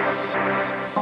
Oh.